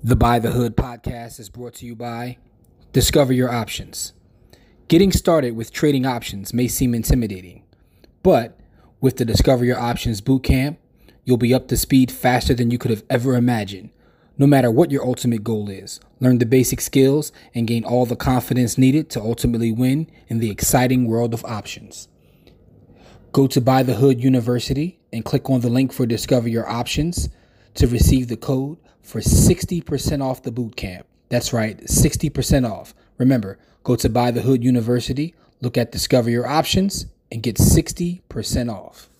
The Buy the Hood podcast is brought to you by Discover Your Options. Getting started with trading options may seem intimidating, but with the Discover Your Options Bootcamp, you'll be up to speed faster than you could have ever imagined. No matter what your ultimate goal is, learn the basic skills and gain all the confidence needed to ultimately win in the exciting world of options. Go to Buy the Hood University and click on the link for Discover Your Options to receive the code for 60% off the boot camp. That's right, 60% off. Remember, go to Buy the Hood University, look at Discover Your Options, and get 60% off.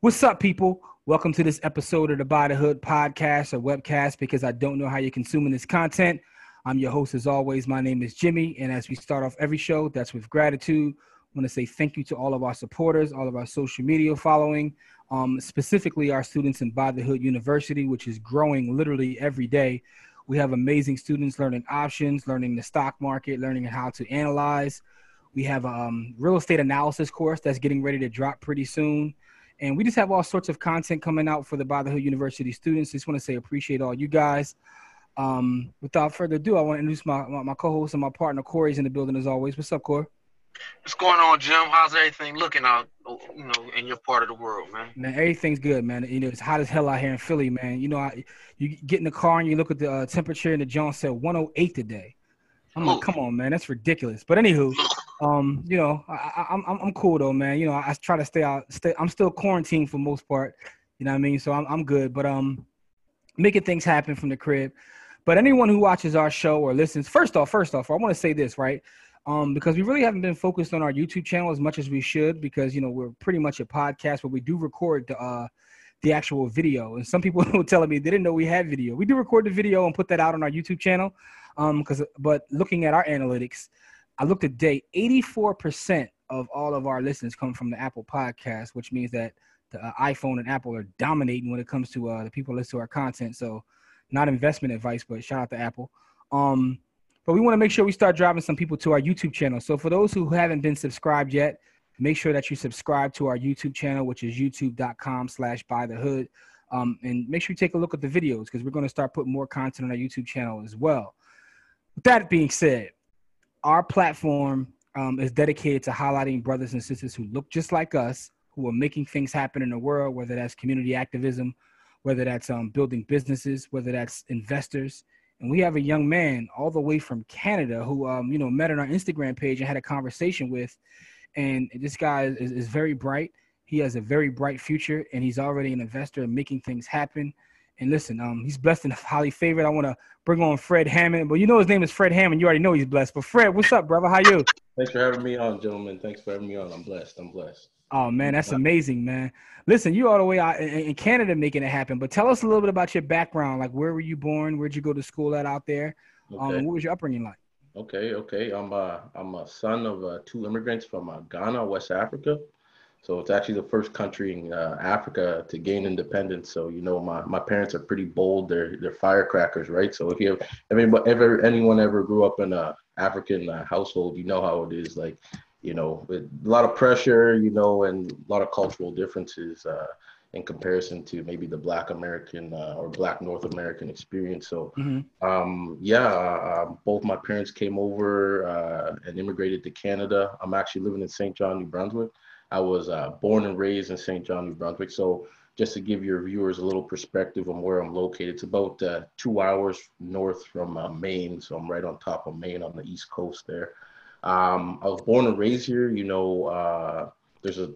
What's up, people? Welcome to this episode of the Buy the Hood podcast or webcast because I don't know how you're consuming this content. I'm your host, as always. My name is Jimmy. And as we start off every show, that's with gratitude. I want to say thank you to all of our supporters, all of our social media following, um, specifically our students in Buy the Hood University, which is growing literally every day. We have amazing students learning options, learning the stock market, learning how to analyze. We have a um, real estate analysis course that's getting ready to drop pretty soon. And we just have all sorts of content coming out for the Buy the Hood University students. Just want to say appreciate all you guys. Um, without further ado, I want to introduce my, my, my co-host and my partner Corey's in the building as always. What's up, Corey? What's going on, Jim? How's everything looking out, you know, in your part of the world, man? Man, everything's good, man. You know, it's hot as hell out here in Philly, man. You know, I, you get in the car and you look at the uh, temperature, and the John said 108 today. I'm like, come on, man, that's ridiculous. But anywho, um, you know, I, am I'm I'm cool though, man. You know, I, I try to stay out. Stay. I'm still quarantined for most part. You know what I mean? So I'm I'm good. But um, making things happen from the crib. But anyone who watches our show or listens, first off, first off, I want to say this, right? Um, because we really haven't been focused on our YouTube channel as much as we should because you know we're pretty much a podcast, but we do record the uh, the actual video. And some people were telling me they didn't know we had video. We do record the video and put that out on our YouTube channel. Um, because but looking at our analytics, I looked date, 84% of all of our listens come from the Apple podcast, which means that the uh, iPhone and Apple are dominating when it comes to uh, the people listen to our content. So, not investment advice, but shout out to Apple. Um, but we want to make sure we start driving some people to our YouTube channel. So for those who haven't been subscribed yet, make sure that you subscribe to our YouTube channel, which is youtube.com slash buy the hood. Um, and make sure you take a look at the videos because we're going to start putting more content on our YouTube channel as well. With that being said, our platform um, is dedicated to highlighting brothers and sisters who look just like us, who are making things happen in the world, whether that's community activism, whether that's um, building businesses, whether that's investors, and we have a young man all the way from Canada who, um, you know, met on our Instagram page and had a conversation with. And this guy is, is very bright. He has a very bright future, and he's already an investor and making things happen. And listen, um, he's blessed and highly favored. I want to bring on Fred Hammond, but you know his name is Fred Hammond. You already know he's blessed. But Fred, what's up, brother? How you? Thanks for having me on, gentlemen. Thanks for having me on. I'm blessed. I'm blessed. Oh man, that's amazing, man. Listen, you all the way out in Canada making it happen. But tell us a little bit about your background. Like, where were you born? Where'd you go to school at out there? Um, okay. Um, what was your upbringing like? Okay, okay. I'm a I'm a son of uh, two immigrants from uh, Ghana, West Africa. So it's actually the first country in uh, Africa to gain independence. So you know, my, my parents are pretty bold. They're they're firecrackers, right? So if you have if ever anyone ever grew up in a African uh, household, you know how it is. Like you know, with a lot of pressure, you know, and a lot of cultural differences uh, in comparison to maybe the Black American uh, or Black North American experience. So, mm-hmm. um, yeah, uh, both my parents came over uh, and immigrated to Canada. I'm actually living in Saint John, New Brunswick. I was uh, born and raised in Saint John, New Brunswick. So, just to give your viewers a little perspective on where I'm located, it's about uh, two hours north from Maine. So, I'm right on top of Maine on the east coast there. Um, I was born and raised here. You know, uh, there's a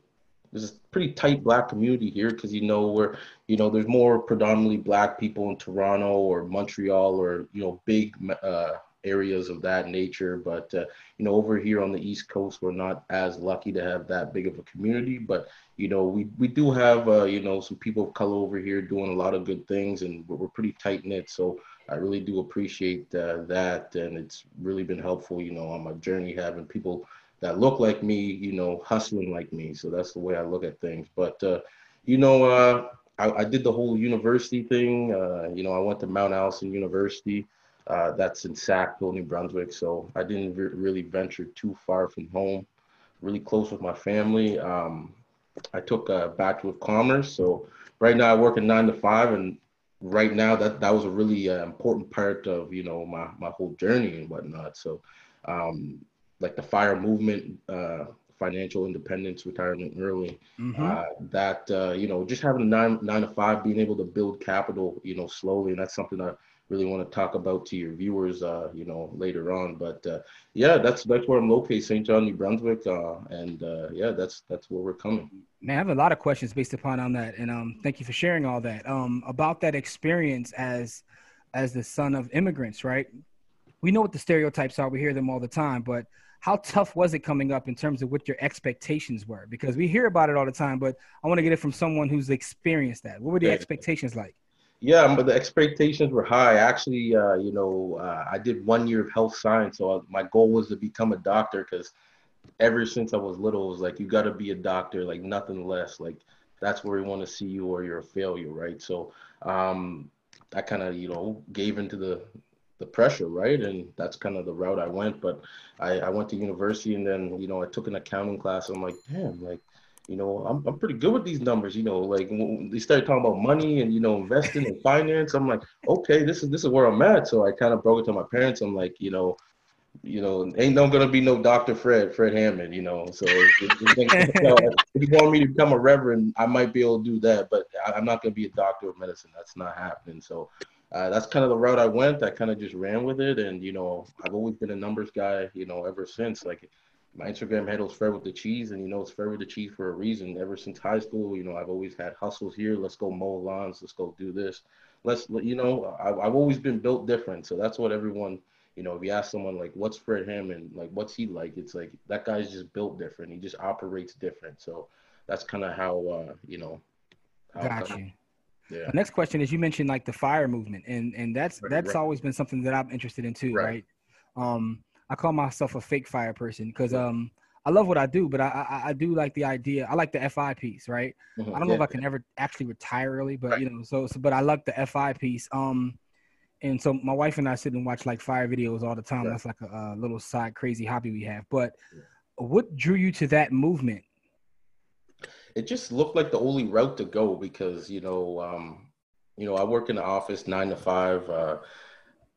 there's a pretty tight black community here because you know where you know there's more predominantly black people in Toronto or Montreal or you know big uh, areas of that nature. But uh, you know over here on the East Coast, we're not as lucky to have that big of a community. But you know we we do have uh, you know some people of color over here doing a lot of good things, and we're, we're pretty tight knit. So I really do appreciate uh, that, and it's really been helpful, you know, on my journey having people that look like me, you know, hustling like me. So that's the way I look at things. But uh, you know, uh, I, I, did the whole university thing. Uh, you know, I went to Mount Allison University. Uh, that's in Sackville, New Brunswick. So I didn't re- really venture too far from home. Really close with my family. Um, I took a Bachelor of Commerce. So right now I work a nine to five, and right now that that was a really uh, important part of you know my my whole journey and whatnot. So, um, like the fire movement, uh, financial independence, retirement early, mm-hmm. uh, that uh, you know just having a nine nine to five, being able to build capital, you know, slowly, and that's something that really want to talk about to your viewers, uh, you know, later on. But uh, yeah, that's that's where I'm located, Saint John, New Brunswick, uh, and uh, yeah, that's that's where we're coming. Man, I have a lot of questions based upon on that, and um, thank you for sharing all that. Um, about that experience as as the son of immigrants, right? We know what the stereotypes are. We hear them all the time, but how tough was it coming up in terms of what your expectations were? Because we hear about it all the time, but I want to get it from someone who's experienced that. What were the yeah. expectations like? Yeah, but the expectations were high. Actually, uh, you know, uh, I did one year of health science, so I, my goal was to become a doctor because ever since I was little, it was like you got to be a doctor, like nothing less. Like that's where we want to see you, or you're a failure, right? So um, I kind of, you know, gave into the the pressure, right? And that's kind of the route I went. But I, I went to university, and then you know, I took an accounting class. I'm like, damn, like you know, I'm, I'm pretty good with these numbers, you know, like when they started talking about money and, you know, investing and finance, I'm like, okay, this is, this is where I'm at. So I kind of broke it to my parents. I'm like, you know, you know, ain't no gonna be no Dr. Fred, Fred Hammond, you know. So if, you want me to become a reverend, I might be able to do that, but I'm not gonna be a doctor of medicine. That's not happening. So uh, that's kind of the route I went. I kind of just ran with it, and you know, I've always been a numbers guy, you know, ever since. Like my Instagram handle is Fred with the cheese, and you know it's Fred with the cheese for a reason. Ever since high school, you know I've always had hustles here. Let's go mow lawns. Let's go do this. Let's you know I, I've always been built different. So that's what everyone you know if you ask someone like what's Fred Hammond like what's he like, it's like that guy's just built different. He just operates different. So that's kind of how uh, you know. Got you. Yeah. The next question is you mentioned like the fire movement, and and that's right, that's right. always been something that I'm interested in too, right? right? Um, I call myself a fake fire person because um I love what I do, but I, I, I do like the idea. I like the FI piece, right? Mm-hmm. I don't know yeah. if I can ever actually retire early, but right. you know, so, so but I like the FI piece. Um, and so my wife and I sit and watch like fire videos all the time. That's like a, a, little side crazy hobby we have. But yeah. what drew you to that movement? It just looked like the only route to go because you know, um, you know, I work in the office nine to five. Uh,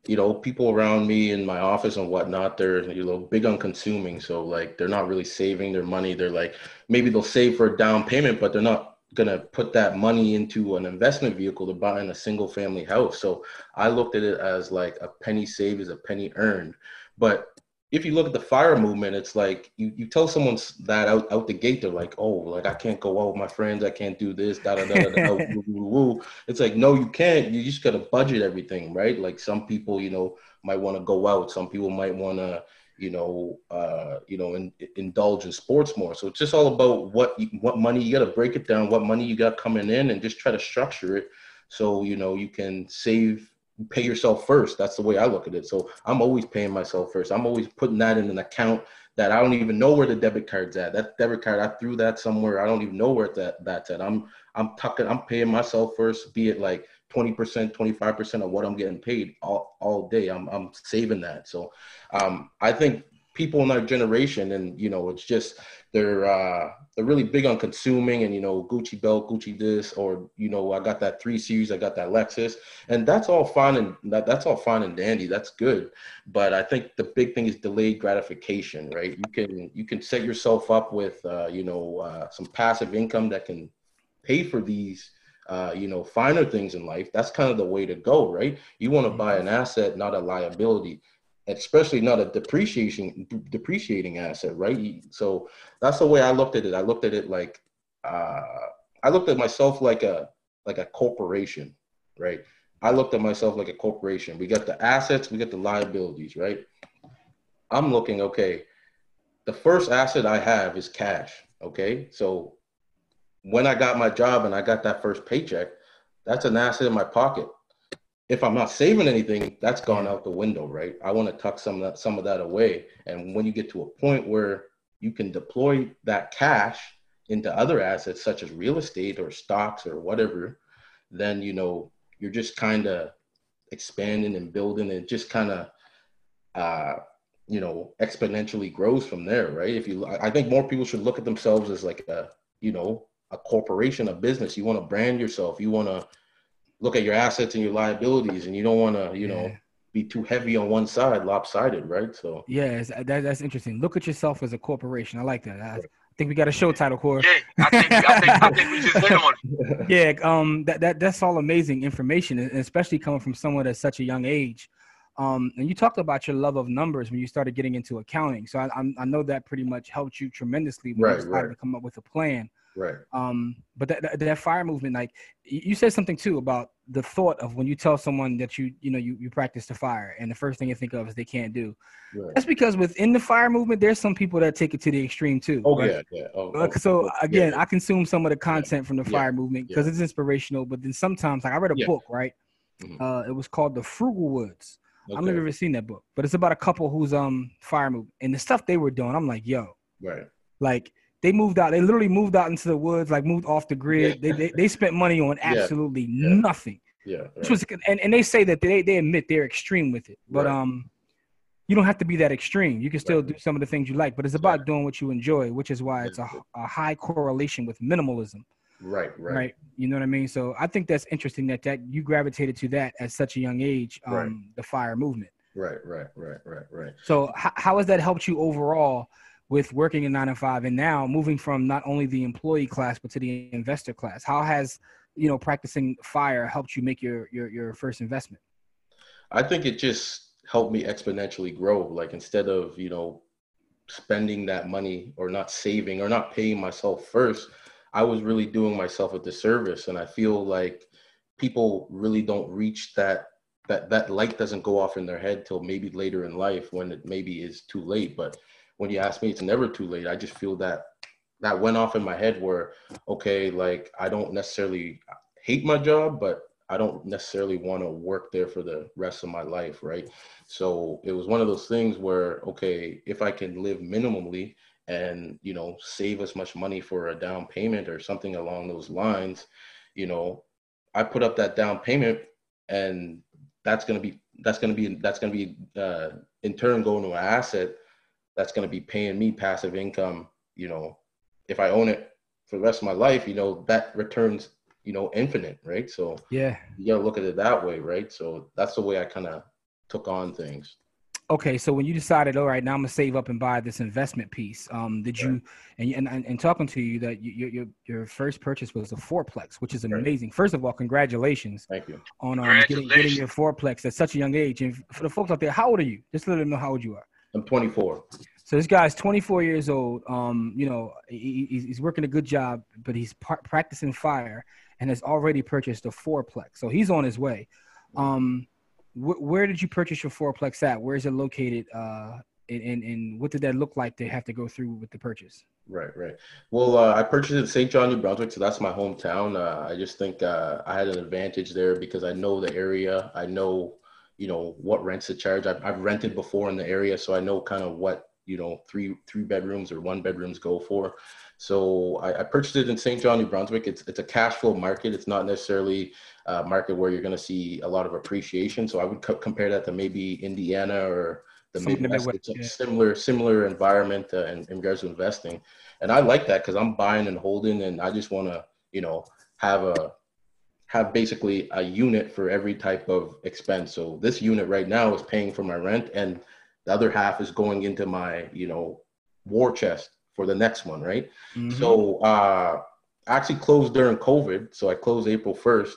you know, people around me in my office and whatnot, they're you know big on consuming. So like they're not really saving their money. They're like maybe they'll save for a down payment, but they're not gonna put that money into an investment vehicle to buy in a single family house. So I looked at it as like a penny saved is a penny earned. But if you look at the fire movement, it's like you, you tell someone that out, out the gate, they're like, oh, like I can't go out with my friends, I can't do this, da da da da, da woo, woo, woo. It's like, no, you can't. You just gotta budget everything, right? Like some people, you know, might want to go out. Some people might want to, you know, uh, you know, in, indulge in sports more. So it's just all about what you, what money you gotta break it down, what money you got coming in, and just try to structure it so you know you can save pay yourself first. That's the way I look at it. So I'm always paying myself first. I'm always putting that in an account that I don't even know where the debit card's at. That debit card, I threw that somewhere. I don't even know where that that's at. I'm I'm tucking, I'm paying myself first, be it like 20%, 25% of what I'm getting paid all, all day. I'm I'm saving that. So um, I think people in our generation and you know, it's just they're uh, they're really big on consuming and you know Gucci belt, Gucci this, or you know I got that three series, I got that Lexus, and that's all fine and that, that's all fine and dandy. That's good, but I think the big thing is delayed gratification, right? You can you can set yourself up with uh, you know uh, some passive income that can pay for these uh, you know finer things in life. That's kind of the way to go, right? You want to buy an asset, not a liability especially not a depreciation depreciating asset, right? So that's the way I looked at it. I looked at it like uh, I looked at myself like a like a corporation, right? I looked at myself like a corporation. We got the assets, we got the liabilities, right? I'm looking, okay, the first asset I have is cash, okay? So when I got my job and I got that first paycheck, that's an asset in my pocket if I'm not saving anything, that's gone out the window, right? I want to tuck some of that, some of that away. And when you get to a point where you can deploy that cash into other assets such as real estate or stocks or whatever, then you know you're just kind of expanding and building and just kind of uh, you know exponentially grows from there, right? If you, I think more people should look at themselves as like a you know a corporation, a business. You want to brand yourself. You want to look at your assets and your liabilities, and you don't want to, you know, be too heavy on one side, lopsided, right? So Yeah, it's- that, that's interesting. Look at yourself as a corporation. I like that. I, I think we got a show title, Core. Yeah, I think I think I think we just hit on it. Yeah, um, that, that that's all amazing information, and especially coming from someone at such a young age. Um, and you talked about your love of numbers when you started getting into accounting. So I, I'm- I know that pretty much helped you tremendously when Right, you started right. to come up with a plan. Right, Um, but that, that that fire movement, like you said something too about the thought of when you tell someone that you you know you, you practice the fire, and the first thing you think of is they can't do. right. That's because within the fire movement, there's some people that take it to the extreme too. Oh right? yeah, yeah. Oh, Uh, oh, So again, yeah. I consume some of the content from the Yeah. fire movement because Yeah. it's inspirational. But then sometimes, like I read a Yeah. book, right? Mhm. Uh, it was called The Frugalwoods. I've never seen that book, but it's about a couple who's um fire movement and the stuff they were doing. I'm like, yo, right, like they moved out. They literally moved out into the woods, like moved off the grid. They, they they spent money on absolutely Yeah. nothing. yeah, Which was and, and they say that they they admit they're extreme with it, but Right. um. You don't have to be that extreme. You can still Right. do some of the things you like, but it's about Yeah. doing what you enjoy, which is why it's a, a high correlation with minimalism right, right. right, You know what I mean? So I think that's interesting that that you gravitated to that at such a young age, um, Right. the fire movement. right, right, right, right, right. So how, how has that helped you overall with working in nine and five, and now moving from not only the employee class but to the investor class? How has you know practicing fire helped you make your your your first investment? I think it just helped me exponentially grow. Like instead of, you know, spending that money or not saving or not paying myself first, I was really doing myself a disservice. And I feel like people really don't reach that that that light doesn't go off in their head till maybe later in life when it maybe is too late. But when you ask me, it's never too late. I just feel that that went off in my head where, okay, like I don't necessarily hate my job, but I don't necessarily want to work there for the rest of my life, right? So it was one of those things where, okay, if I can live minimally and, you know, save as much money for a down payment or something along those lines, you know, I put up that down payment and that's to be, that's to be, that's to be, uh, in turn going to an asset that's going to be paying me passive income, you know, if I own it for the rest of my life, you know, that returns, you know, infinite, right? So, Yeah. you gotta look at it that way, right? So that's the way I kind of took on things. Okay, so when you decided, all right, now I'm gonna save up and buy this investment piece, um, did you and and and, and talking to you that you, your your your first purchase was a fourplex, which is Right. amazing. First of all, congratulations Thank you. on um, getting, getting your fourplex at such a young age. And for the folks out there, how old are you? Just let them know how old you are. I'm 24. So this guy's 24 years old. Um, you know, he, he's, he's working a good job, but he's par- practicing fire and has already purchased a fourplex. So he's on his way. Um, wh- where did you purchase your fourplex at? Where is it located? Uh, and, and, and what did that look like to have to go through with the purchase? Right, right. Well, uh, I purchased it in Saint John, New Brunswick, so that's my hometown. Uh, I just think uh, I had an advantage there because I know the area. I know, you know, what rents to charge. I've, I've rented before in the area, so I know kind of what you know three three bedrooms or one bedrooms go for. So I, I purchased it in Saint John, New Brunswick. It's it's a cash flow market. It's not necessarily a market where you're going to see a lot of appreciation. So I would co- compare that to maybe Indiana or the Midwest. Midwest, It's a yeah. similar similar environment uh, in, in regards to investing, and I like that because I'm buying and holding, and I just want to you know have a have basically a unit for every type of expense. So this unit right now is paying for my rent, and the other half is going into my you know war chest for the next one, right? Mhm. So uh, I actually closed during COVID. So I closed April 1st.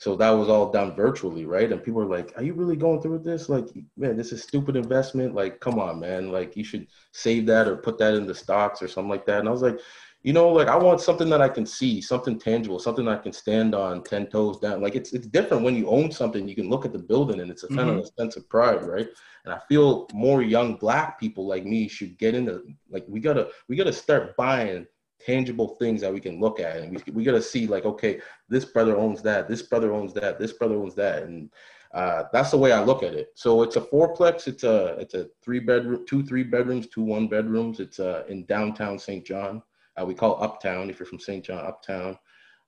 So that was all done virtually, right? And people are like, Are you really going through this? Like, man, this is stupid investment. Like, come on, man. Like, you should save that or put that in the stocks or something like that. And I was like, you know, like I want something that I can see, something tangible, something I can stand on ten toes down. Like it's it's different when you own something, you can look at the building and it's a kind of a sense of pride, right? And I feel more young black people like me should get into like we gotta we gotta start buying tangible things that we can look at and we, we gotta see like okay this brother owns that this brother owns that this brother owns that and uh, that's the way I look at it. So it's a fourplex. It's a it's a three bedroom, two three bedrooms, two one bedrooms. It's uh, in downtown Saint John. Uh, we call Uptown if you're from Saint John, Uptown.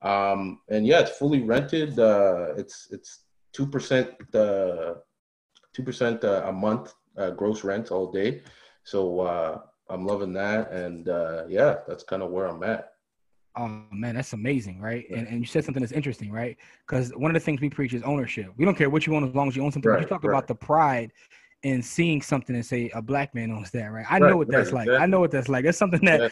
Um, and yeah, it's fully rented. Uh, it's it's two percent uh, two percent uh, a month uh, gross rent all day. So uh, I'm loving that, and uh, yeah, that's kind of where I'm at. Oh man, that's amazing, right? And and you said something that's interesting, right? Because one of the things we preach is ownership. We don't care what you own as long as you own something. Right, but you talk right. about the pride in seeing something and say a black man owns that, right? I right, know what that's like. Exactly. I know what that's like. That's something that yeah.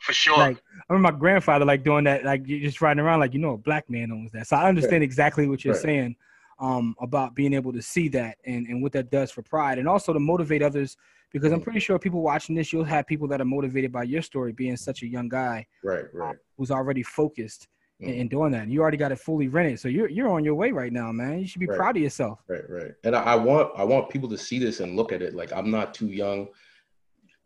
For sure. Like I remember my grandfather like doing that, like you're just riding around like you know a black man owns that. So I understand exactly what you're saying um, about being able to see that and, and what that does for pride and also to motivate others because I'm pretty sure people watching this, you'll have people that are motivated by your story being such a young guy, right, right, who's already focused mm-hmm. in, doing that. You already got it fully rented, so you're you're on your way right now, man. You should be right. proud of yourself. Right, right. And I, I want I want people to see this and look at it like I'm not too young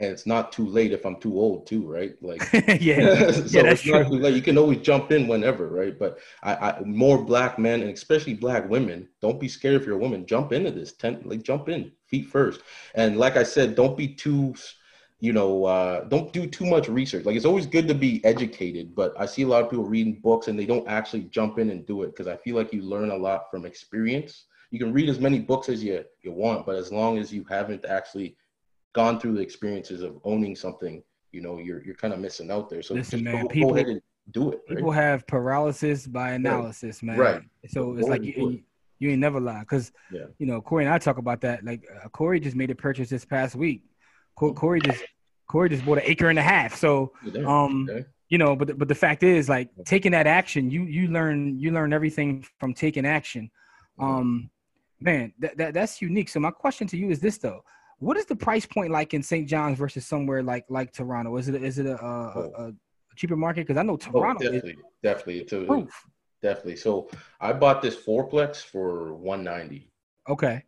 and it's not too late if I'm too old too, right? Like, yeah, so yeah, that's true. You can always jump in whenever, right? But I, I, more black men and especially black women, don't be scared if you're a woman. Jump into this, ten, like jump in, feet first. And like I said, don't be too, you know, uh, don't do too much research. Like it's always good to be educated, but I see a lot of people reading books and they don't actually jump in and do it because I feel like you learn a lot from experience. You can read as many books as you you want, but as long as you haven't actually gone through the experiences of owning something, you know, you're you're kind of missing out there. So listen, man, go, people go ahead and do it. Right? People have paralysis by analysis, right. man. Right. So go it's like you, you, you, ain't never lie, because yeah. you know Corey and I talk about that. Like uh, Corey just made a purchase this past week. Corey just Corey just bought an acre and a half. So um. Okay. You know, but but the fact is, like taking that action, you you learn you learn everything from taking action. Um, man, that, that that's unique. So my question to you is this though: what is the price point like in St. John's versus somewhere like like Toronto? Is it is it a, a, oh. a cheaper market? Because I know oh, Toronto. Oh, definitely, is definitely, it's a, proof. definitely. So I bought this fourplex for one ninety. Okay.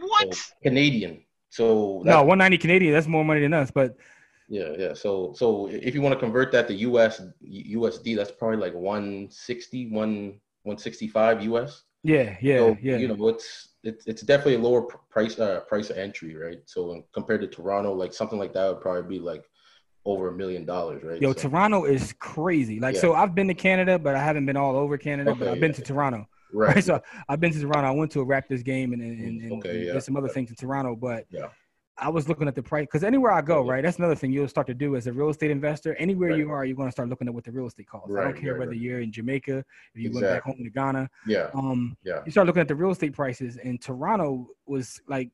What so, Canadian? So no, one ninety Canadian. That's more money than us, but. Yeah, yeah. So, so if you want to convert that to US USD, that's probably like 160, 1 165 US. Yeah, yeah, so, yeah. You know, it's it's it's definitely a lower price uh, price of entry, right? So compared to Toronto, like something like that would probably be like over a million dollars, right? Yo, so, Toronto is crazy. Like, yeah. so I've been to Canada, but I haven't been all over Canada. Okay, but I've been yeah. to Toronto. Right. right. So I've been to Toronto. I went to a Raptors game and and, and, okay, and yeah. some other things in Toronto, but yeah. I was looking at the price because anywhere I go, right, that's another thing you'll start to do as a real estate investor. Anywhere right. you are, you're going to start looking at what the real estate costs. Right, I don't care right, whether you're in Jamaica, if you exactly. went back home to Ghana. Yeah. Um. Yeah. You start looking at the real estate prices, and Toronto was like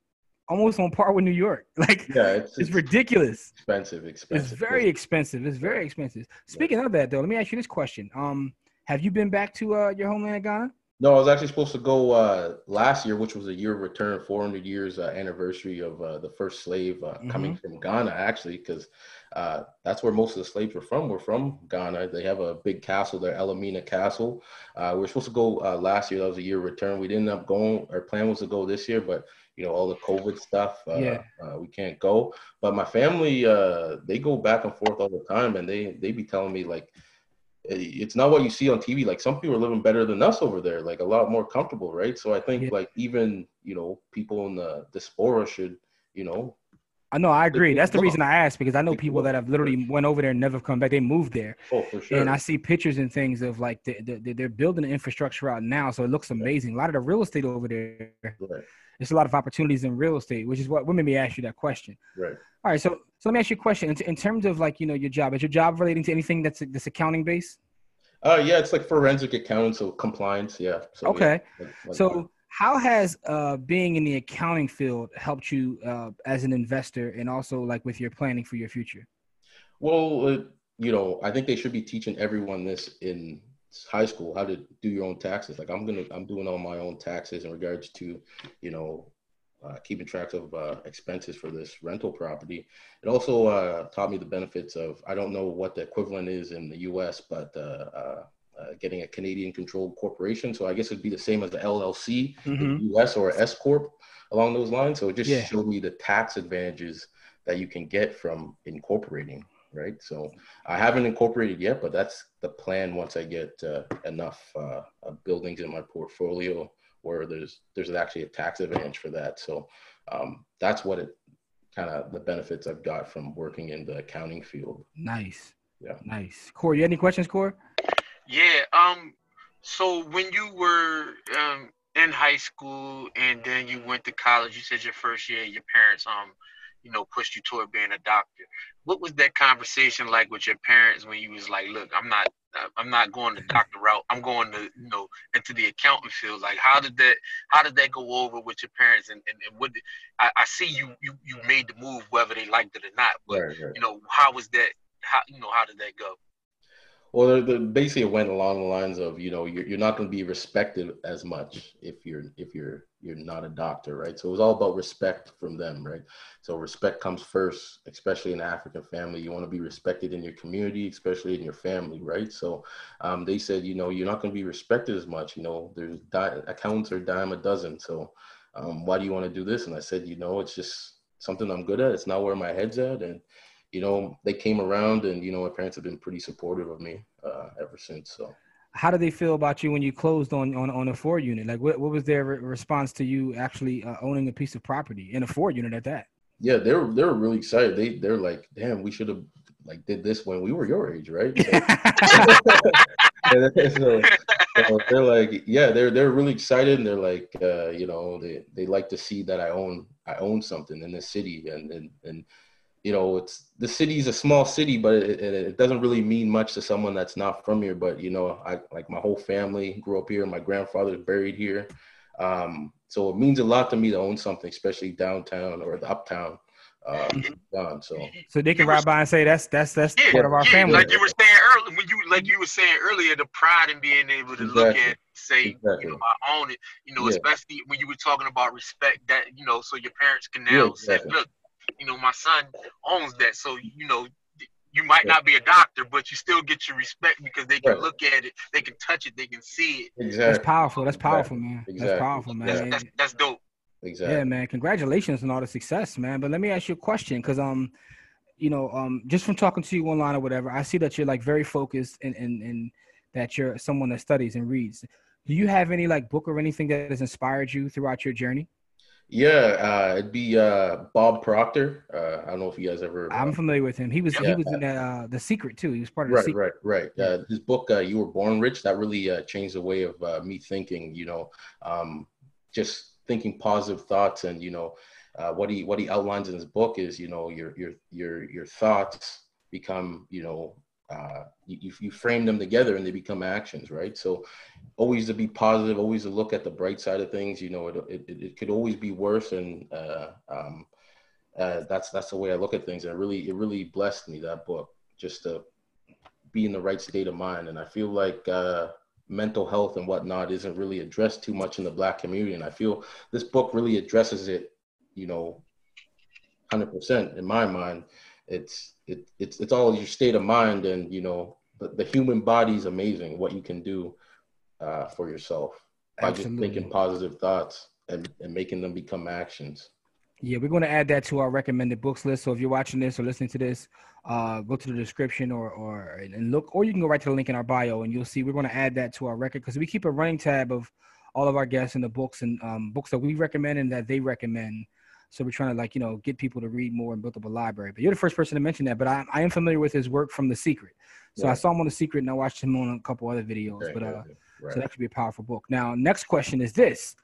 almost on par with New York. Like, yeah, it's, it's, it's ridiculous. Expensive, expensive. It's very expensive. It's very expensive. Speaking yeah. of that, though, let me ask you this question. Um, have you been back to uh, your homeland, Ghana? No, I was actually supposed to go uh, last year, which was a year of return, 400 years uh, anniversary of uh, the first slave uh, mm-hmm. coming from Ghana, actually, because uh, that's where most of the slaves were from. We're from Ghana. They have a big castle there, Elmina Castle. Uh, we are supposed to go last year. That was a year of return. We didn't end up going. Our plan was to go this year, but you know all the COVID stuff. yeah. we can't go. But my family, they go back and forth all the time, and they they be telling me like Eh, it's not what you see on TV. Like some people are living better than us over there, like a lot more comfortable, right? So I think yeah. like even you know people in the diaspora should you know. I know, I agree. That's the reason I asked because I know people that have literally went over there and never come back. They moved there. Oh, for sure. And I see pictures and things of like the, the, they're building the infrastructure out now, so it looks amazing. A lot of the real estate over there. Right. There's a lot of opportunities in real estate, which is what women may ask you that question. Right. All right. So, so let me ask you a question. In, in terms of like you know your job, is your job relating to anything that's that's accounting based? Uh, yeah, it's like forensic accounting, so compliance. Yeah. So, okay. Yeah, like, like so, that. how has uh, being in the accounting field helped you uh, as an investor, and also like with your planning for your future? Well, uh, you know, I think they should be teaching everyone this in high school how to do your own taxes. Like I'm gonna, I'm doing all my own taxes in regards to, you know, uh, keeping track of uh, expenses for this rental property. It also uh, taught me the benefits of, I don't know what the equivalent is in the US, but uh, uh, uh, getting a Canadian controlled corporation. So I guess it'd be the same as the LLC mm-hmm. in the US or S Corp along those lines. So it just yeah. showed me the tax advantages that you can get from incorporating. Right. So I haven't incorporated yet, but that's the plan once I get enough buildings in my portfolio where there's there's actually a tax advantage for that. So um, that's what it kind of the benefits I've got from working in the accounting field. Nice. Yeah. Nice. Corey, you any questions, Corey? Yeah. Um. So when you were um in high school and then you went to college, you said your first year, your parents um you know, pushed you toward being a doctor. What was that conversation like with your parents when you was like, look, I'm not, uh, I'm not going the doctor route. I'm going to, you know, into the accounting field. Like, how did that, how did that go over with your parents? And, and, and what, did, I, I see you, you, you made the move, whether they liked it or not. But right, right. you know, how was that? How, you know, how did that go? Well, the, the, basically it went along the lines of you know you're, you're not going to be respected as much if you're if you're you're not a doctor, right? So it was all about respect from them, right? So respect comes first, especially in African family. You want to be respected in your community, especially in your family, right? So um, they said, you know, you're not going to be respected as much. You know, there's di- accounts are dime a dozen. So um, why do you want to do this? And I said, you know, it's just something I'm good at. It's not where my head's at, and you know, they came around and, you know, my parents have been pretty supportive of me uh, ever since. So how did they feel about you when you closed on, on, on a four unit? Like what, what was their re- response to you actually uh, owning a piece of property in a four unit at that? Yeah, they're, they were really excited. They, they're like, damn, we should have like did this when we were your age, right? So, so, they're like, yeah, they're they're really excited, and they're like, uh, you know, they they like to see that I own I own something in the city, and and and you know, it's the city's a small city, but it, it, it, doesn't really mean much to someone that's not from here. But you know, I like my whole family grew up here. My grandfather's buried here, um, so it means a lot to me to own something, especially downtown or the uptown. Um, so so they can ride by and say that's that's that's yeah, part of our yeah, family. Like you were saying earlier, when you like you were saying earlier, the pride in being able to exactly. look at, say, exactly. you know, I own it. You know, yeah. especially when you were talking about respect. That you know, so your parents can now exactly. say, look you know, my son owns that. So, you know, you might not be a doctor, but you still get your respect because they can right. look at it, they can touch it, they can see it. Exactly. That's powerful. That's powerful, man. Exactly. That's powerful, man. That's, that's, that's, dope. Exactly. Yeah, man. Congratulations on all the success, man. But let me ask you a question, because um, you know, um, just from talking to you online or whatever, I see that you're like very focused and and and that you're someone that studies and reads. Do you have any like book or anything that has inspired you throughout your journey? Yeah, uh, it'd be uh, Bob Proctor. Uh, I don't know if you guys ever. I'm familiar with him. He was yeah. he was in uh, the Secret too. He was part of right, the Right, right, right. Uh, his book, uh, "You Were Born Rich," that really uh, changed the way of uh, me thinking. You know, um, just thinking positive thoughts, and you know, uh, what he what he outlines in his book is, you know, your your your your thoughts become, you know, uh, you, you frame them together and they become actions, right? So always to be positive, always to look at the bright side of things. You know, it, it, it could always be worse. And uh, um, uh, that's, that's the way I look at things. And it really, it really blessed me, that book, just to be in the right state of mind. And I feel like uh, mental health and whatnot isn't really addressed too much in the black community. And I feel this book really addresses it, you know, 100% in my mind it's it, it's it's all your state of mind and you know the, the human body is amazing what you can do uh, for yourself by Absolutely. just thinking positive thoughts and, and making them become actions. Yeah we're going to add that to our recommended books list. So if you're watching this or listening to this uh, go to the description or or and look or you can go right to the link in our bio and you'll see we're going to add that to our record because we keep a running tab of all of our guests and the books and um, books that we recommend and that they recommend so we're trying to like, you know, get people to read more and build up a library. But you're the first person to mention that. But I, I am familiar with his work from The Secret. So yeah. I saw him on The Secret and I watched him on a couple other videos. Right, but uh, right. so that could be a powerful book. Now, next question is this.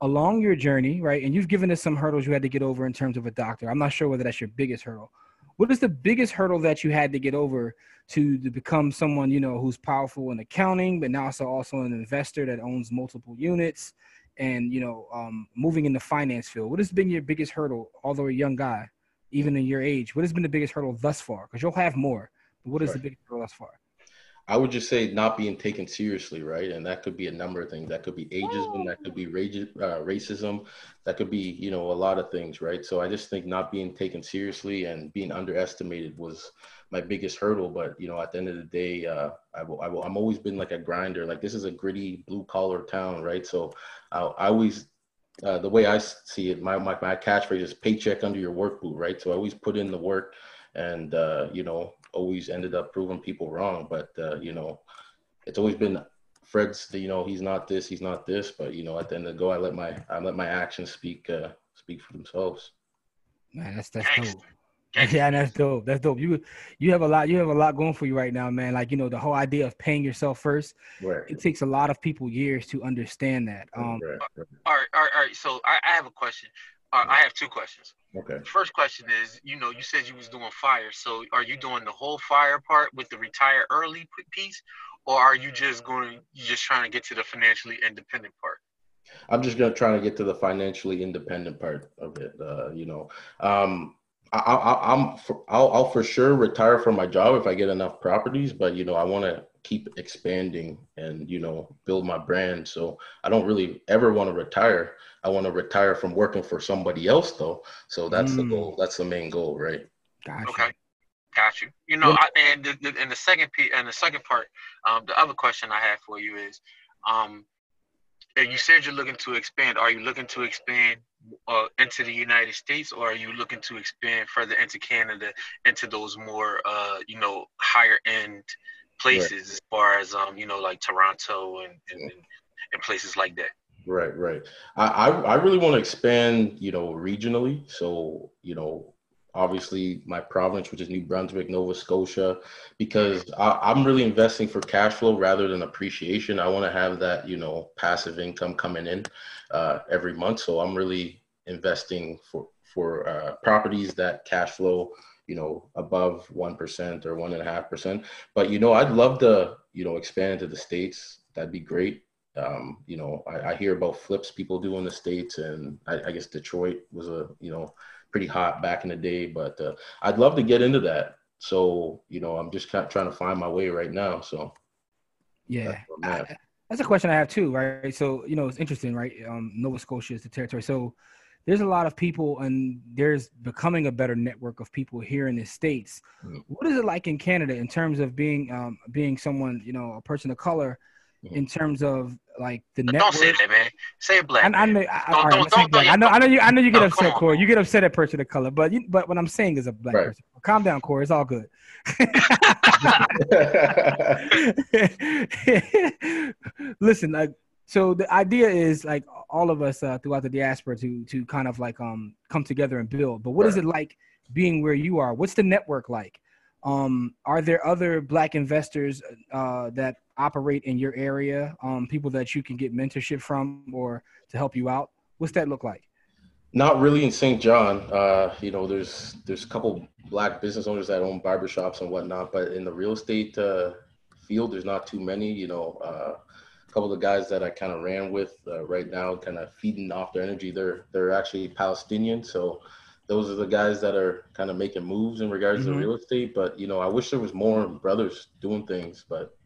Along your journey, right, and you've given us some hurdles you had to get over in terms of a doctor. I'm not sure whether that's your biggest hurdle. What is the biggest hurdle that you had to get over to, to become someone, you know, who's powerful in accounting, but now also also an investor that owns multiple units and you know um, moving in the finance field what has been your biggest hurdle although a young guy even in your age what has been the biggest hurdle thus far because you'll have more but what is right. the biggest hurdle thus far i would just say not being taken seriously right and that could be a number of things that could be ageism that could be uh, racism that could be you know a lot of things right so i just think not being taken seriously and being underestimated was my biggest hurdle. But you know, at the end of the day, uh, I will, I will, I'm always been like a grinder. Like this is a gritty blue collar town, right? So I, I always, uh, the way I see it, my, my my catchphrase is paycheck under your work boot, right? So I always put in the work, and uh, you know, always ended up proving people wrong. But uh, you know, it's always been Fred's. You know, he's not this, he's not this. But you know, at the end of the go, I let my I let my actions speak uh, speak for themselves. Man, that's that's dope. Yeah, that's dope. That's dope. You you have a lot. You have a lot going for you right now, man. Like you know, the whole idea of paying yourself first. Right. It takes a lot of people years to understand that. Um, right, right. All right, all right, all right. So I, I have a question. Uh, I have two questions. Okay. First question is, you know, you said you was doing fire, so are you doing the whole fire part with the retire early piece, or are you just going, you just trying to get to the financially independent part? I'm just gonna try to get to the financially independent part of it. Uh, you know, um, I, am I'll, I'll for sure retire from my job if I get enough properties, but you know, I want to keep expanding and you know build my brand. So I don't really ever want to retire. I want to retire from working for somebody else though. So that's mm. the goal. That's the main goal, right? Gotcha. Okay. Got you. You know, I, and the, the, and the second piece and the second part, um, the other question I have for you is, um, you said you're looking to expand. Are you looking to expand uh, into the United States, or are you looking to expand further into Canada, into those more, uh, you know, higher end places, right. as far as um, you know, like Toronto and, and, and places like that? Right, right. I, I, I really want to expand, you know, regionally. So, you know, obviously my province, which is New Brunswick, Nova Scotia, because I, am really investing for cash flow rather than appreciation. I want to have that, you know, passive income coming in uh, every month. So I'm really investing for for uh, properties that cash flow, you know, above one percent or one and a half percent. But you know, I'd love to, you know, expand to the states. That'd be great. Um, you know, I, I, hear about flips people do in the states, and I, I guess Detroit was a, you know, pretty hot back in the day, but uh, I'd love to get into that. So, you know, I'm just kind of trying to find my way right now. So, yeah, that's, I, that's a question I have too, right? So, you know, it's interesting, right? Um, Nova Scotia is the territory. So, there's a lot of people, and there's becoming a better network of people here in the states. Mm-hmm. What is it like in Canada in terms of being um, being someone, you know, a person of color? Mm-hmm. in terms of like the don't network. Don't say that, man. Say black. I, I, know, I, don't, don't, don't, don't, I know. I know you. I know you get no, upset, Corey. You get upset at person of color, but you, but what I'm saying is a black right. person. Calm down, Corey. It's all good. Listen, like so the idea is like all of us uh, throughout the diaspora to to kind of like um come together and build. But what right. is it like being where you are? What's the network like? Um, are there other black investors uh, that operate in your area? Um, people that you can get mentorship from or to help you out? What's that look like? Not really in Saint John. Uh, you know, there's there's a couple black business owners that own barbershops and whatnot, but in the real estate uh, field, there's not too many. You know, uh, couple of the guys that I kind of ran with uh, right now, kind of feeding off their energy. They're they're actually Palestinian, so those are the guys that are kind of making moves in regards mm-hmm. to real estate. But you know, I wish there was more brothers doing things, but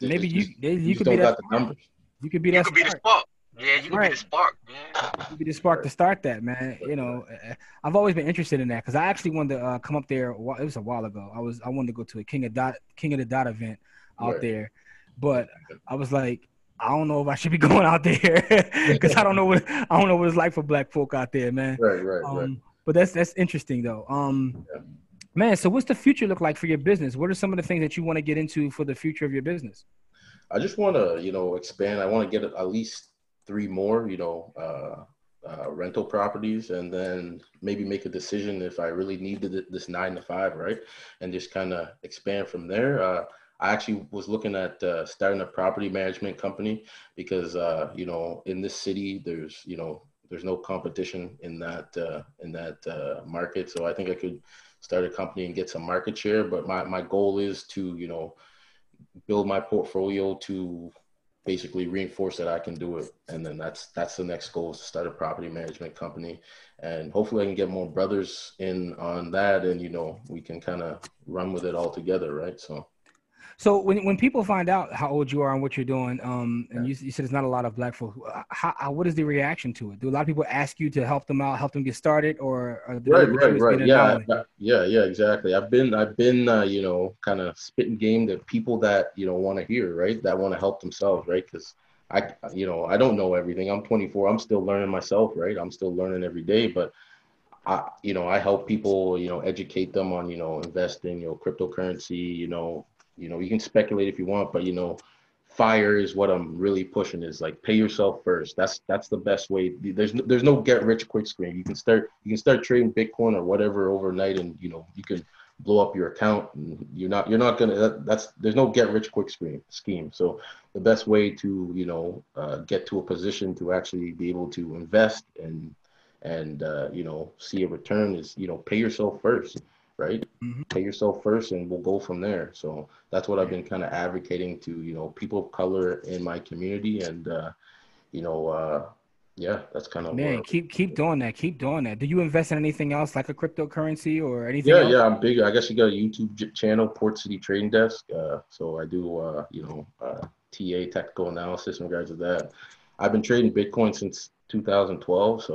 maybe you you, you could be that numbers. You could be that. You Could be the spark. Yeah, you could right. be the spark. Yeah. You could be the spark to start that, man. You know, uh, I've always been interested in that because I actually wanted to uh, come up there. It was a while ago. I was I wanted to go to a King of Dot King of the Dot event out right. there, but I was like, I don't know if I should be going out there because I don't know what I don't know what it's like for black folk out there, man. Right, right, um, right. But that's that's interesting though. Um, yeah. man. So what's the future look like for your business? What are some of the things that you want to get into for the future of your business? I just want to, you know, expand. I want to get at least three more, you know, uh, uh, rental properties, and then maybe make a decision if I really needed this nine to five, right? And just kind of expand from there. Uh, I actually was looking at uh, starting a property management company because, uh, you know, in this city, there's, you know, there's no competition in that uh, in that uh, market. So I think I could start a company and get some market share. But my my goal is to you know build my portfolio to basically reinforce that I can do it. And then that's that's the next goal is to start a property management company. And hopefully I can get more brothers in on that and you know, we can kind of run with it all together, right? So so when when people find out how old you are and what you're doing, um, and you, you said there's not a lot of black folks, how, how, what is the reaction to it? Do a lot of people ask you to help them out, help them get started, or right, right, right, yeah, yeah, yeah, exactly. I've been I've been uh, you know kind of spitting game to people that you know want to hear, right, that want to help themselves, right, because. I, you know, I don't know everything. I'm 24. I'm still learning myself, right? I'm still learning every day, but I, you know, I help people, you know, educate them on, you know, investing, you know, cryptocurrency, you know, you know, you can speculate if you want, but you know, fire is what I'm really pushing is like pay yourself first. That's that's the best way. There's no, there's no get rich quick scheme. You can start you can start trading Bitcoin or whatever overnight, and you know you can blow up your account. And you're not you're not gonna that, that's there's no get rich quick scheme scheme. So the best way to you know uh, get to a position to actually be able to invest and and uh, you know see a return is you know pay yourself first right mm-hmm. pay yourself first and we'll go from there. So that's what i've been kind of advocating to you know people of color in my community and uh, you know uh, yeah that's kind of man keep keep doing. that keep doing that. Do you invest in anything else like a cryptocurrency or anything yeah else? yeah i'm big i guess you got a youtube channel port city trading desk uh, so i do uh, you know uh, ta technical analysis in regards to that. I've been trading bitcoin since 2012 so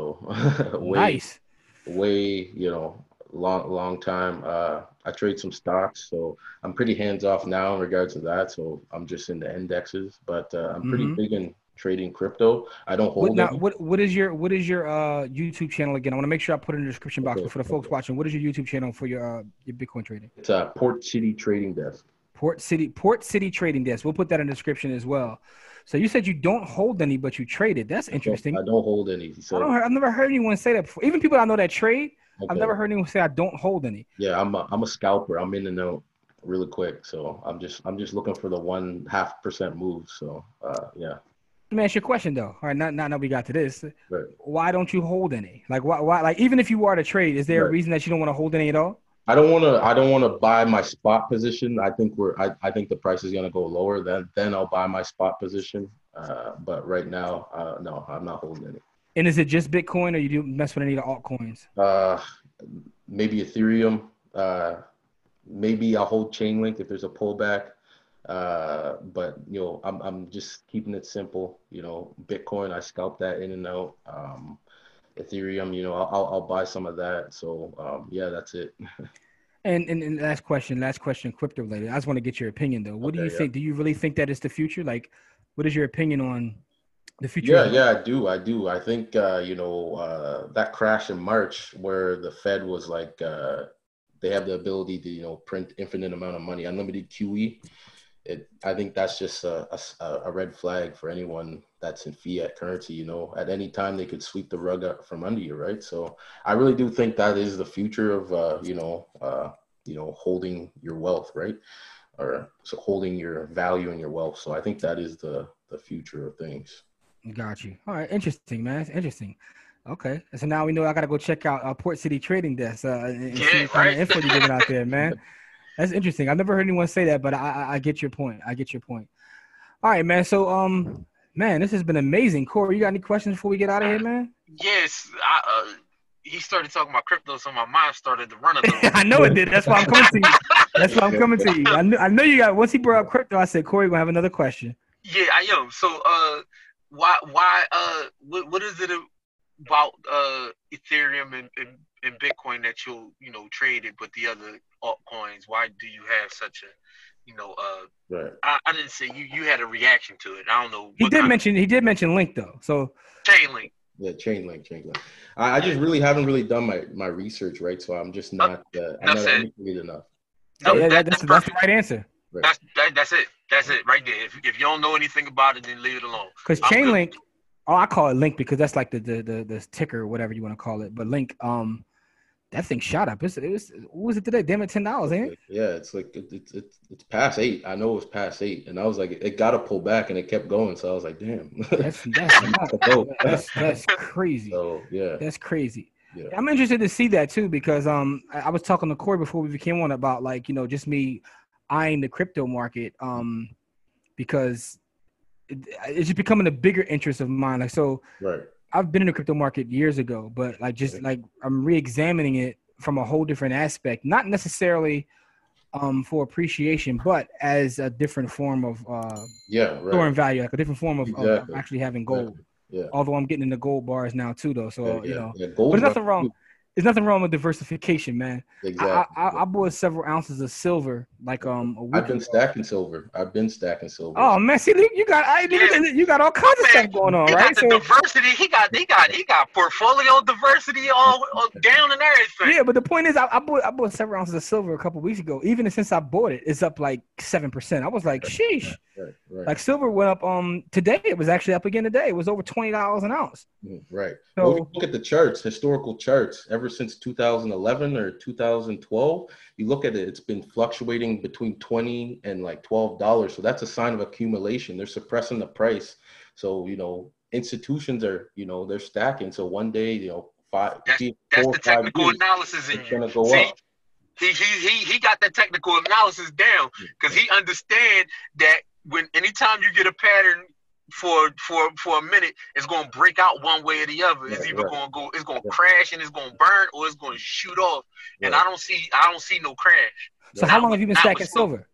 way, nice. way you know long long time uh, i trade some stocks so i'm pretty hands off now in regards to that so i'm just in the indexes but uh, i'm pretty mm-hmm. big in trading crypto. I don't hold what, now, what what is your what is your uh YouTube channel again? I want to make sure I put it in the description box. Okay. But for the folks okay. watching, what is your YouTube channel for your uh, your Bitcoin trading? It's uh Port City Trading Desk. Port City Port City Trading Desk. We'll put that in the description as well. So you said you don't hold any, but you traded. That's interesting. I don't, I don't hold any. So. I don't. I've never heard anyone say that before. Even people I know that trade, okay. I've never heard anyone say I don't hold any. Yeah, I'm a, I'm a scalper. I'm in the know really quick. So I'm just I'm just looking for the one half percent move. So uh, yeah. Let me ask you a question though. All right, not not that we got to this. Right. Why don't you hold any? Like why why like even if you are to trade, is there right. a reason that you don't want to hold any at all? I don't want to. I don't want to buy my spot position. I think we're. I, I think the price is going to go lower. Then then I'll buy my spot position. Uh, but right now, uh, no, I'm not holding any. And is it just Bitcoin, or you do mess with any of the altcoins? Uh, maybe Ethereum. Uh, maybe I'll hold Chainlink if there's a pullback. Uh, but you know, I'm I'm just keeping it simple. You know, Bitcoin, I scalp that in and out. Um, Ethereum, you know, I'll I'll buy some of that. So um, yeah, that's it. and, and, and last question, last question, crypto related. I just want to get your opinion though. What okay, do you yeah. think? Do you really think that is the future? Like, what is your opinion on the future? Yeah, yeah, I do. I do. I think uh, you know uh, that crash in March where the Fed was like uh, they have the ability to you know print infinite amount of money, unlimited QE it, I think that's just a, a, a, red flag for anyone that's in fiat currency. You know, at any time they could sweep the rug up from under you, right? So I really do think that is the future of uh, you know uh, you know holding your wealth, right? Or so holding your value and your wealth. So I think that is the the future of things. Got you. All right, interesting, man. It's interesting. Okay, so now we know I gotta go check out uh, Port City Trading Desk uh, and yeah, see what kind of info you're giving out there, man. That's interesting. I've never heard anyone say that, but I, I, get your point. I get your point. All right, man. So, um, man, this has been amazing. Corey, you got any questions before we get out of here, man? Yes. I, uh, he started talking about crypto, so my mind started to run a little. I know it did. That's why I'm coming to you. That's why I'm coming to you. I knew, I know you got. Once he brought up crypto, I said, Corey, we gonna have another question. Yeah, I am. So, uh, why, why, uh, what, what is it about uh Ethereum and, and in Bitcoin that you'll you know trade it with the other altcoins? Why do you have such a you know uh right. I, I didn't say you you had a reaction to it. I don't know. He did mention he did mention Link though. So Chainlink. Yeah, Chainlink, Chainlink. I, I just really haven't really done my my research, right? So I'm just not uh, I'm not educated enough. No, yeah, that, that's, that's the right answer. Right. That's that, that's it. That's it right there. If, if you don't know anything about it, then leave it alone. Because Chainlink, oh, I call it Link because that's like the the the, the ticker, whatever you want to call it. But Link, um, that thing shot up. It's, it was what was it today? Damn it, ten dollars, ain't it? Yeah, it's like it's it's it's past eight. I know it was past eight, and I was like, it got to pull back, and it kept going. So I was like, damn, that's that's, that's, that's crazy. So yeah, that's crazy. Yeah. I'm interested to see that too because um I, I was talking to Corey before we became one about like you know just me eyeing the crypto market um because it, it's just becoming a bigger interest of mine. Like so, right I've been in the crypto market years ago, but like just like I'm re-examining it from a whole different aspect, not necessarily um for appreciation, but as a different form of uh yeah right. storing value, like a different form of, exactly. of actually having gold. Exactly. Yeah. Although I'm getting into gold bars now too, though. So yeah, you know, yeah, but there's nothing wrong there's nothing wrong with diversification, man. Exactly. I, I, I bought several ounces of silver, like um. I've been ago. stacking silver. I've been stacking silver. Oh man, see, you got I yeah. you got all kinds of stuff going on, he right? Got the so, diversity. He got he got he got portfolio diversity all, all down and everything. Yeah, but the point is, I, I, bought I bought several ounces of silver a couple weeks ago. Even since I bought it, it's up like seven percent. I was like, sheesh. Right, right. Like silver went up um today. It was actually up again today. It was over twenty dollars an ounce. Mm, right. So well, look at the charts, historical charts, ever since 2011 or 2012. You look at it; it's been fluctuating between twenty and like twelve dollars. So that's a sign of accumulation. They're suppressing the price. So you know, institutions are you know they're stacking. So one day you know five, That's, see, that's four the five technical years, analysis in it's gonna go See, up. he, he he he got that technical analysis down because he understand that when anytime you get a pattern for for for a minute, it's gonna break out one way or the other. It's Right, either right. gonna go, it's gonna Yeah. crash and it's gonna burn, or it's gonna shoot off. And I don't see I don't see no crash. So Not how long with- have you been stacking silver.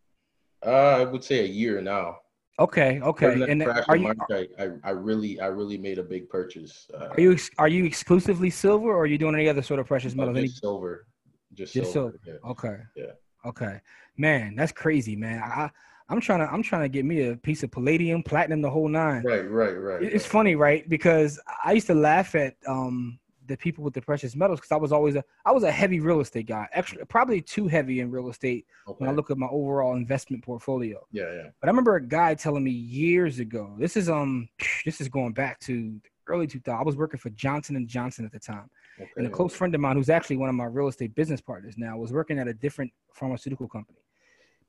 silver? Uh, I would say a year now. Okay, okay. And are you March, I, I, I really, I really made a big purchase. Uh, are you are you exclusively silver, or are you doing any other sort of precious metals? Any- just silver, just, Just silver. Yeah. Okay. Yeah. Okay. Man, that's crazy, man. I I'm trying to I'm trying to get me a piece of palladium, platinum, the whole nine. Right, right, right. It's right. funny, right? Because I used to laugh at um the people with the precious metals because I was always a I was a heavy real estate guy. Actually, probably too heavy in real estate when I look at my overall investment portfolio. Yeah, yeah. But I remember a guy telling me years ago. This is um this is going back to early 2000. I was working for Johnson and Johnson at the time. Okay. And a close friend of mine, who's actually one of my real estate business partners now, was working at a different pharmaceutical company.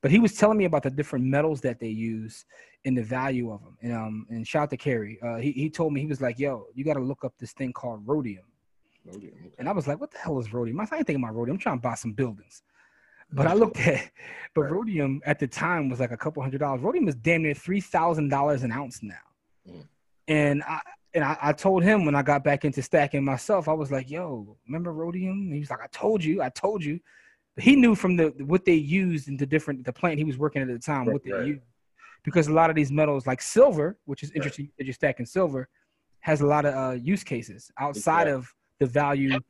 But he was telling me about the different metals that they use and the value of them. And um, and shout out to Kerry. Uh, he he told me he was like, "Yo, you got to look up this thing called rhodium." Okay, okay. And I was like, "What the hell is rhodium?" I ain't thinking about rhodium. I'm trying to buy some buildings. But I looked at, but Right. rhodium at the time was like a couple hundred dollars. Rhodium is damn near three thousand dollars an ounce now. Mm. And I and I, I told him when I got back into stacking myself, I was like, "Yo, remember rhodium?" And he was like, "I told you, I told you." But he knew from the what they used in the different the plant he was working at at the time, Right, what they right. used, because a lot of these metals, like silver, which is Right. interesting that you're stacking silver, has a lot of uh, use cases outside Exactly. of the value.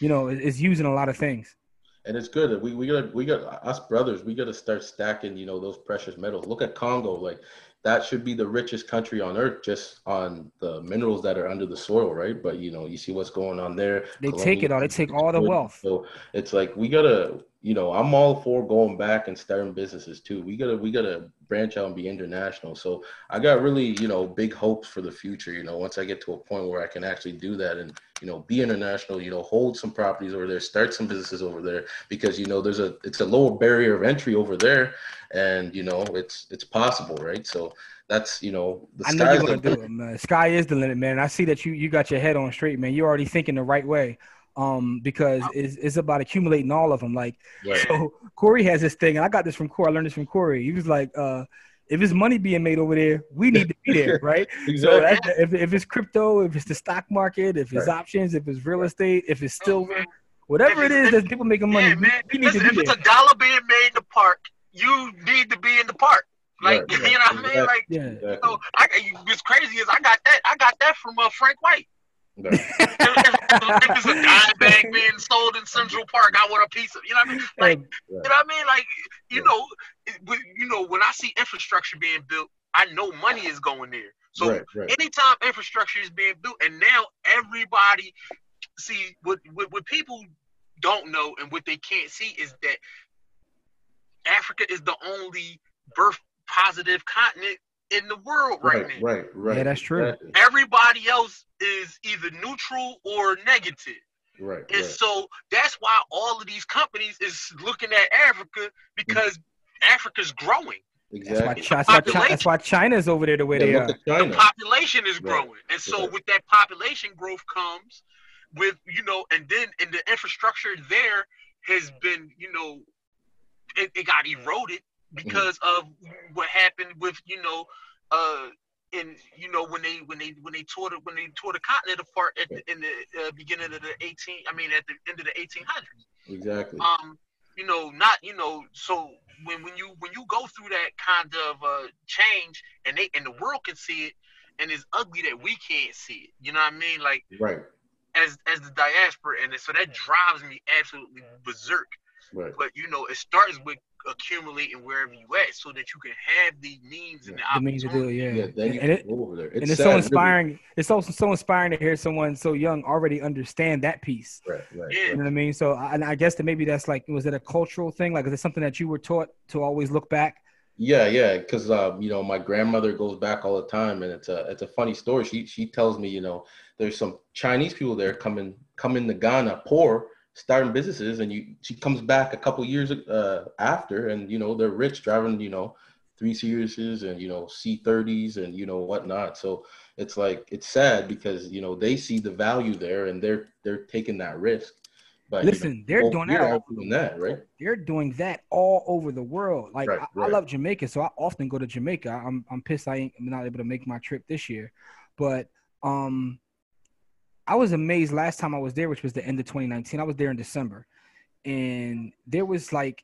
You know, is is used in a lot of things. And it's good that we we got we got us brothers. We got to start stacking, you know, those precious metals. Look at Congo, like that should be the richest country on earth just on the minerals that are under the soil, right? But you know, you see what's going on there. They take it all. They take all the wealth. So it's like we gotta, you know, I'm all for going back and starting businesses too. We gotta we gotta branch out and be international. So I got really, you know, big hopes for the future. You know, once I get to a point where I can actually do that and you know be international, you know, hold some properties over there, start some businesses over there because you know there's a it's a lower barrier of entry over there, and you know it's it's possible, right? So that's you know the I know you're gonna the do it, man. Sky is the limit, man. I see that you you got your head on straight, man. You're already thinking the right way. Um, because it's, it's about accumulating all of them. Like, so Corey has this thing, and I got this from Corey. I learned this from Corey. He was like, uh, if it's money being made over there, we need to be there, right? So Exactly. that, if, if it's crypto, if it's the stock market, if it's Right. options, if it's real estate, if it's silver, man. whatever If it's- that people making money, Yeah, we, man. we need to Listen, be if there. it's a dollar being made in the park, you need to be in the park. Like Right, you right. know what I mean? Like Yeah. Exactly. you know, I what's crazy is I got that I got that from uh, Frank White. Right. if, if, if it's a dime bag being sold in Central Park, I want a piece of. You know what I mean? Like Uh, you know what I mean? Like you know, it- when- you know when I see infrastructure being built, I know money is going there. So right, right. anytime infrastructure is being built, and now everybody see what, what what people don't know and what they can't see is that Africa is the only birth positive continent in the world right, Right, now. right, right. Yeah, that's true. Everybody else is either neutral or negative. Right, And right. so that's why all of these companies is looking at Africa because Africa's growing. That's why, Exactly. That's, why Chi- that's why China's over there the way Yeah, they are. The population is Right. growing. And so Right. with that population growth comes with, you know, and then and the infrastructure there has been, you know, it, it got eroded because of what happened with, you know, uh in you know when they when they when they tore the when they tore the continent apart at the, in the uh, beginning of the 18 I mean at the end of the 1800s Exactly. um you know not you know so when when you when you go through that kind of uh change and they and the world can see it and it's ugly that we can't see it you know what i mean? Like Right, as as the diaspora and so that drives me absolutely berserk. Right. but you know it starts with accumulating wherever you at so that you can have the means and the The means to do opportunity it, yeah. Yeah, then you and, it, over there. It's, and it's sad, so really. inspiring. It's also so inspiring to hear someone so young already understand that piece. Right, right. Yeah. You know what I mean? So, I- and I guess that maybe that's like, was it a cultural thing? Like, is it something that you were taught to always look back? Yeah, yeah, because um, you know, my grandmother goes back all the time, and it's a it's a funny story. She she tells me, you know, there's some Chinese people there coming coming to Ghana poor, starting businesses, and you she comes back a couple years uh, after, and you know they're rich, driving you know three Series and you know C30s and you know whatnot. So it's like it's sad because you know they see the value there and they're they're taking that risk. But listen, you know, they're doing that, all, doing that, right? They're doing that all over the world. Like right, I, right. I, love Jamaica, so I often go to Jamaica. I'm I'm pissed I ain't not able to make my trip this year, but um, I was amazed last time I was there, which was the end of 2019. I was there in December, and there was like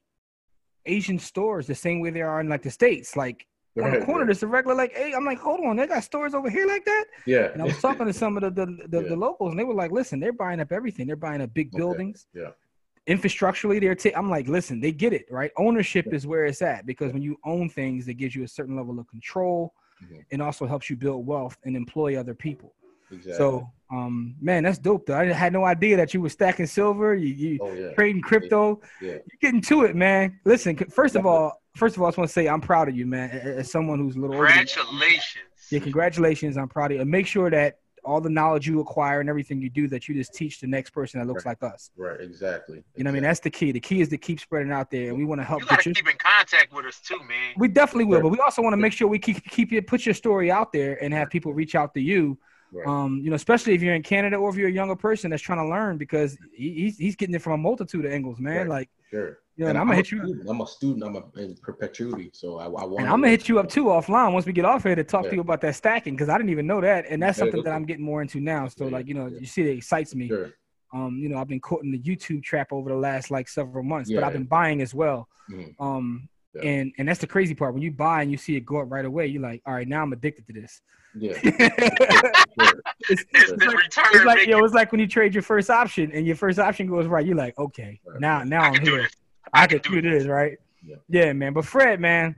Asian stores the same way they are in like the states, like on the corner, there's a regular like, hey, I'm like, hold on, they got stores over here like that. Yeah. And I was talking to some of the the, the, yeah. the locals, and they were like, listen, they're buying up everything. They're buying up big buildings. Okay. Yeah. Infrastructurally, they're. i I'm like, listen, they get it, right? Ownership yeah. is where it's at because when you own things, it gives you a certain level of control, mm-hmm. and also helps you build wealth and employ other people. Exactly. So, um, man, that's dope. Though I had no idea that you were stacking silver. You, you oh, yeah. trading crypto. Yeah. You're getting to it, man. Listen, first of all, first of all, I just want to say I'm proud of you, man. As someone who's a little congratulations. yeah, congratulations. I'm proud of you. And make sure that all the knowledge you acquire and everything you do that you just teach the next person that looks right. like us. Right, exactly. You know exactly. I mean? That's the key. The key is to keep spreading out there and we want to help you gotta keep in contact with us too, man. We definitely will, but we also want to make sure we keep keep you put your story out there and have people reach out to you. Right. Um, you know, especially if you're in Canada or if you're a younger person that's trying to learn because he, he's he's getting it from a multitude of angles, man. Right. Like sure. Yeah, and, and I'm, gonna hit you. Student. I'm a student. I'm a, in perpetuity, so I, I want. And I'm gonna hit you up too offline once we get off here to talk yeah. to you about that stacking because I didn't even know that, and that's something that I'm getting more into now. So, yeah, like you know, you see, it excites me. Sure. Um, you know, I've been caught in the YouTube trap over the last like several months, but I've been buying as well. Mm-hmm. Um, and and that's the crazy part when you buy and you see it go up right away. You're like, all right, now I'm addicted to this. Yeah. it's, it's, like, it's like yo, it's like when you trade your first option and your first option goes right. You're like, okay, right. now now I'm here. I can do this, right? Yeah. yeah, man. But Fred, man,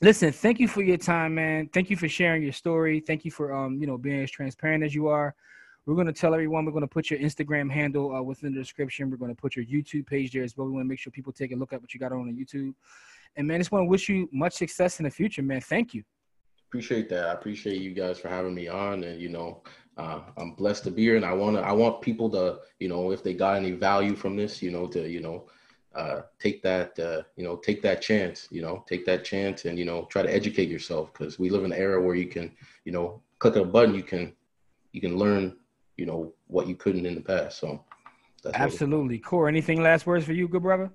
listen, thank you for your time, man. Thank you for sharing your story. Thank you for um, you know, being as transparent as you are. We're gonna tell everyone we're gonna put your Instagram handle uh, within the description. We're gonna put your YouTube page there as well. We want to make sure people take a look at what you got on the YouTube. And man, just want to wish you much success in the future, man. Thank you. Appreciate that. I appreciate you guys for having me on, and you know, uh, I'm blessed to be here. And I want to, I want people to, you know, if they got any value from this, you know, to, you know, uh, take that uh, you know take that chance you know take that chance and you know try to educate yourself because we live in an era where you can you know click a button you can you can learn you know what you couldn't in the past so absolutely Corey anything last words for you good brother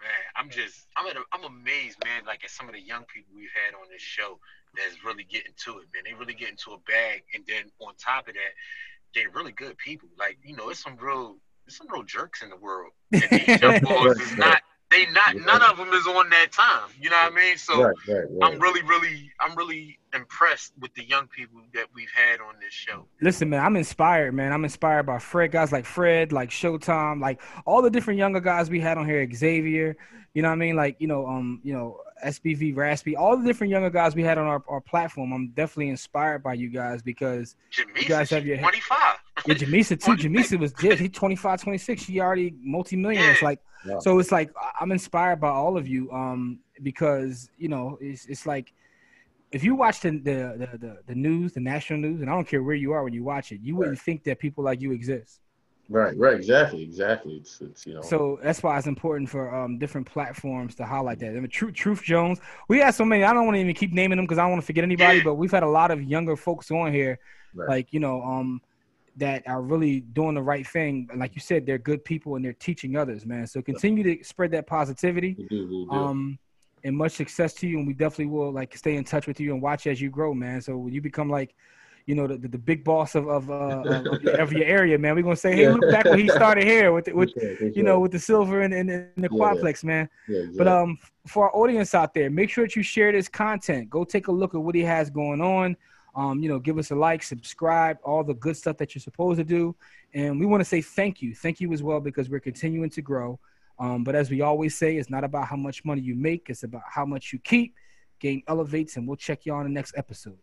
man i'm just i'm at a, i'm amazed man like at some of the young people we've had on this show that's really getting to it man. They really get into a bag and then on top of that they're really good people. Like you know it's some real there's some real jerks in the world. And these young boys is not they not none of them is on that time. You know what I mean? So right, right, right. I'm really, really, I'm really impressed with the young people that we've had on this show. Listen, man, I'm inspired, man. I'm inspired by Fred, guys like Fred, like Showtime, like all the different younger guys we had on here, Xavier. You know what I mean? Like, you know, um, you know, SBV, Raspy, all the different younger guys we had on our, our platform. I'm definitely inspired by you guys because Jamisa, you guys have your 25. Yeah, Jamisa too. Jamisa was just he 25, 26. She already multi-millionaires. Yeah. Like, yeah. so it's like I'm inspired by all of you. Um, because you know, it's it's like if you watch the the, the the the news, the national news, and I don't care where you are when you watch it, you wouldn't think that people like you exist. Right, right, exactly, exactly. It's, it's you know. So that's why it's important for um, different platforms to highlight that. I mean, Truth, Truth Jones. We had so many. I don't want to even keep naming them because I don't want to forget anybody. But we've had a lot of younger folks on here, right. like you know, um, that are really doing the right thing. And like you said, they're good people and they're teaching others, man. So continue to spread that positivity. We do, we do. Um, and much success to you. And we definitely will like stay in touch with you and watch as you grow, man. So you become like you know, the, the, the big boss of of, uh, of, of, your area, man. We're gonna say, hey, look back when he started here with with you know with the silver and, and, and the quadplex, man. Yeah, exactly. But um, for our audience out there, make sure that you share this content. Go take a look at what he has going on. Um, you know, give us a like, subscribe, all the good stuff that you're supposed to do. And we want to say thank you, thank you as well because we're continuing to grow. Um, but as we always say, it's not about how much money you make; it's about how much you keep. Game elevates, and we'll check you on the next episode.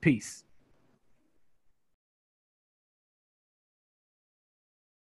Peace.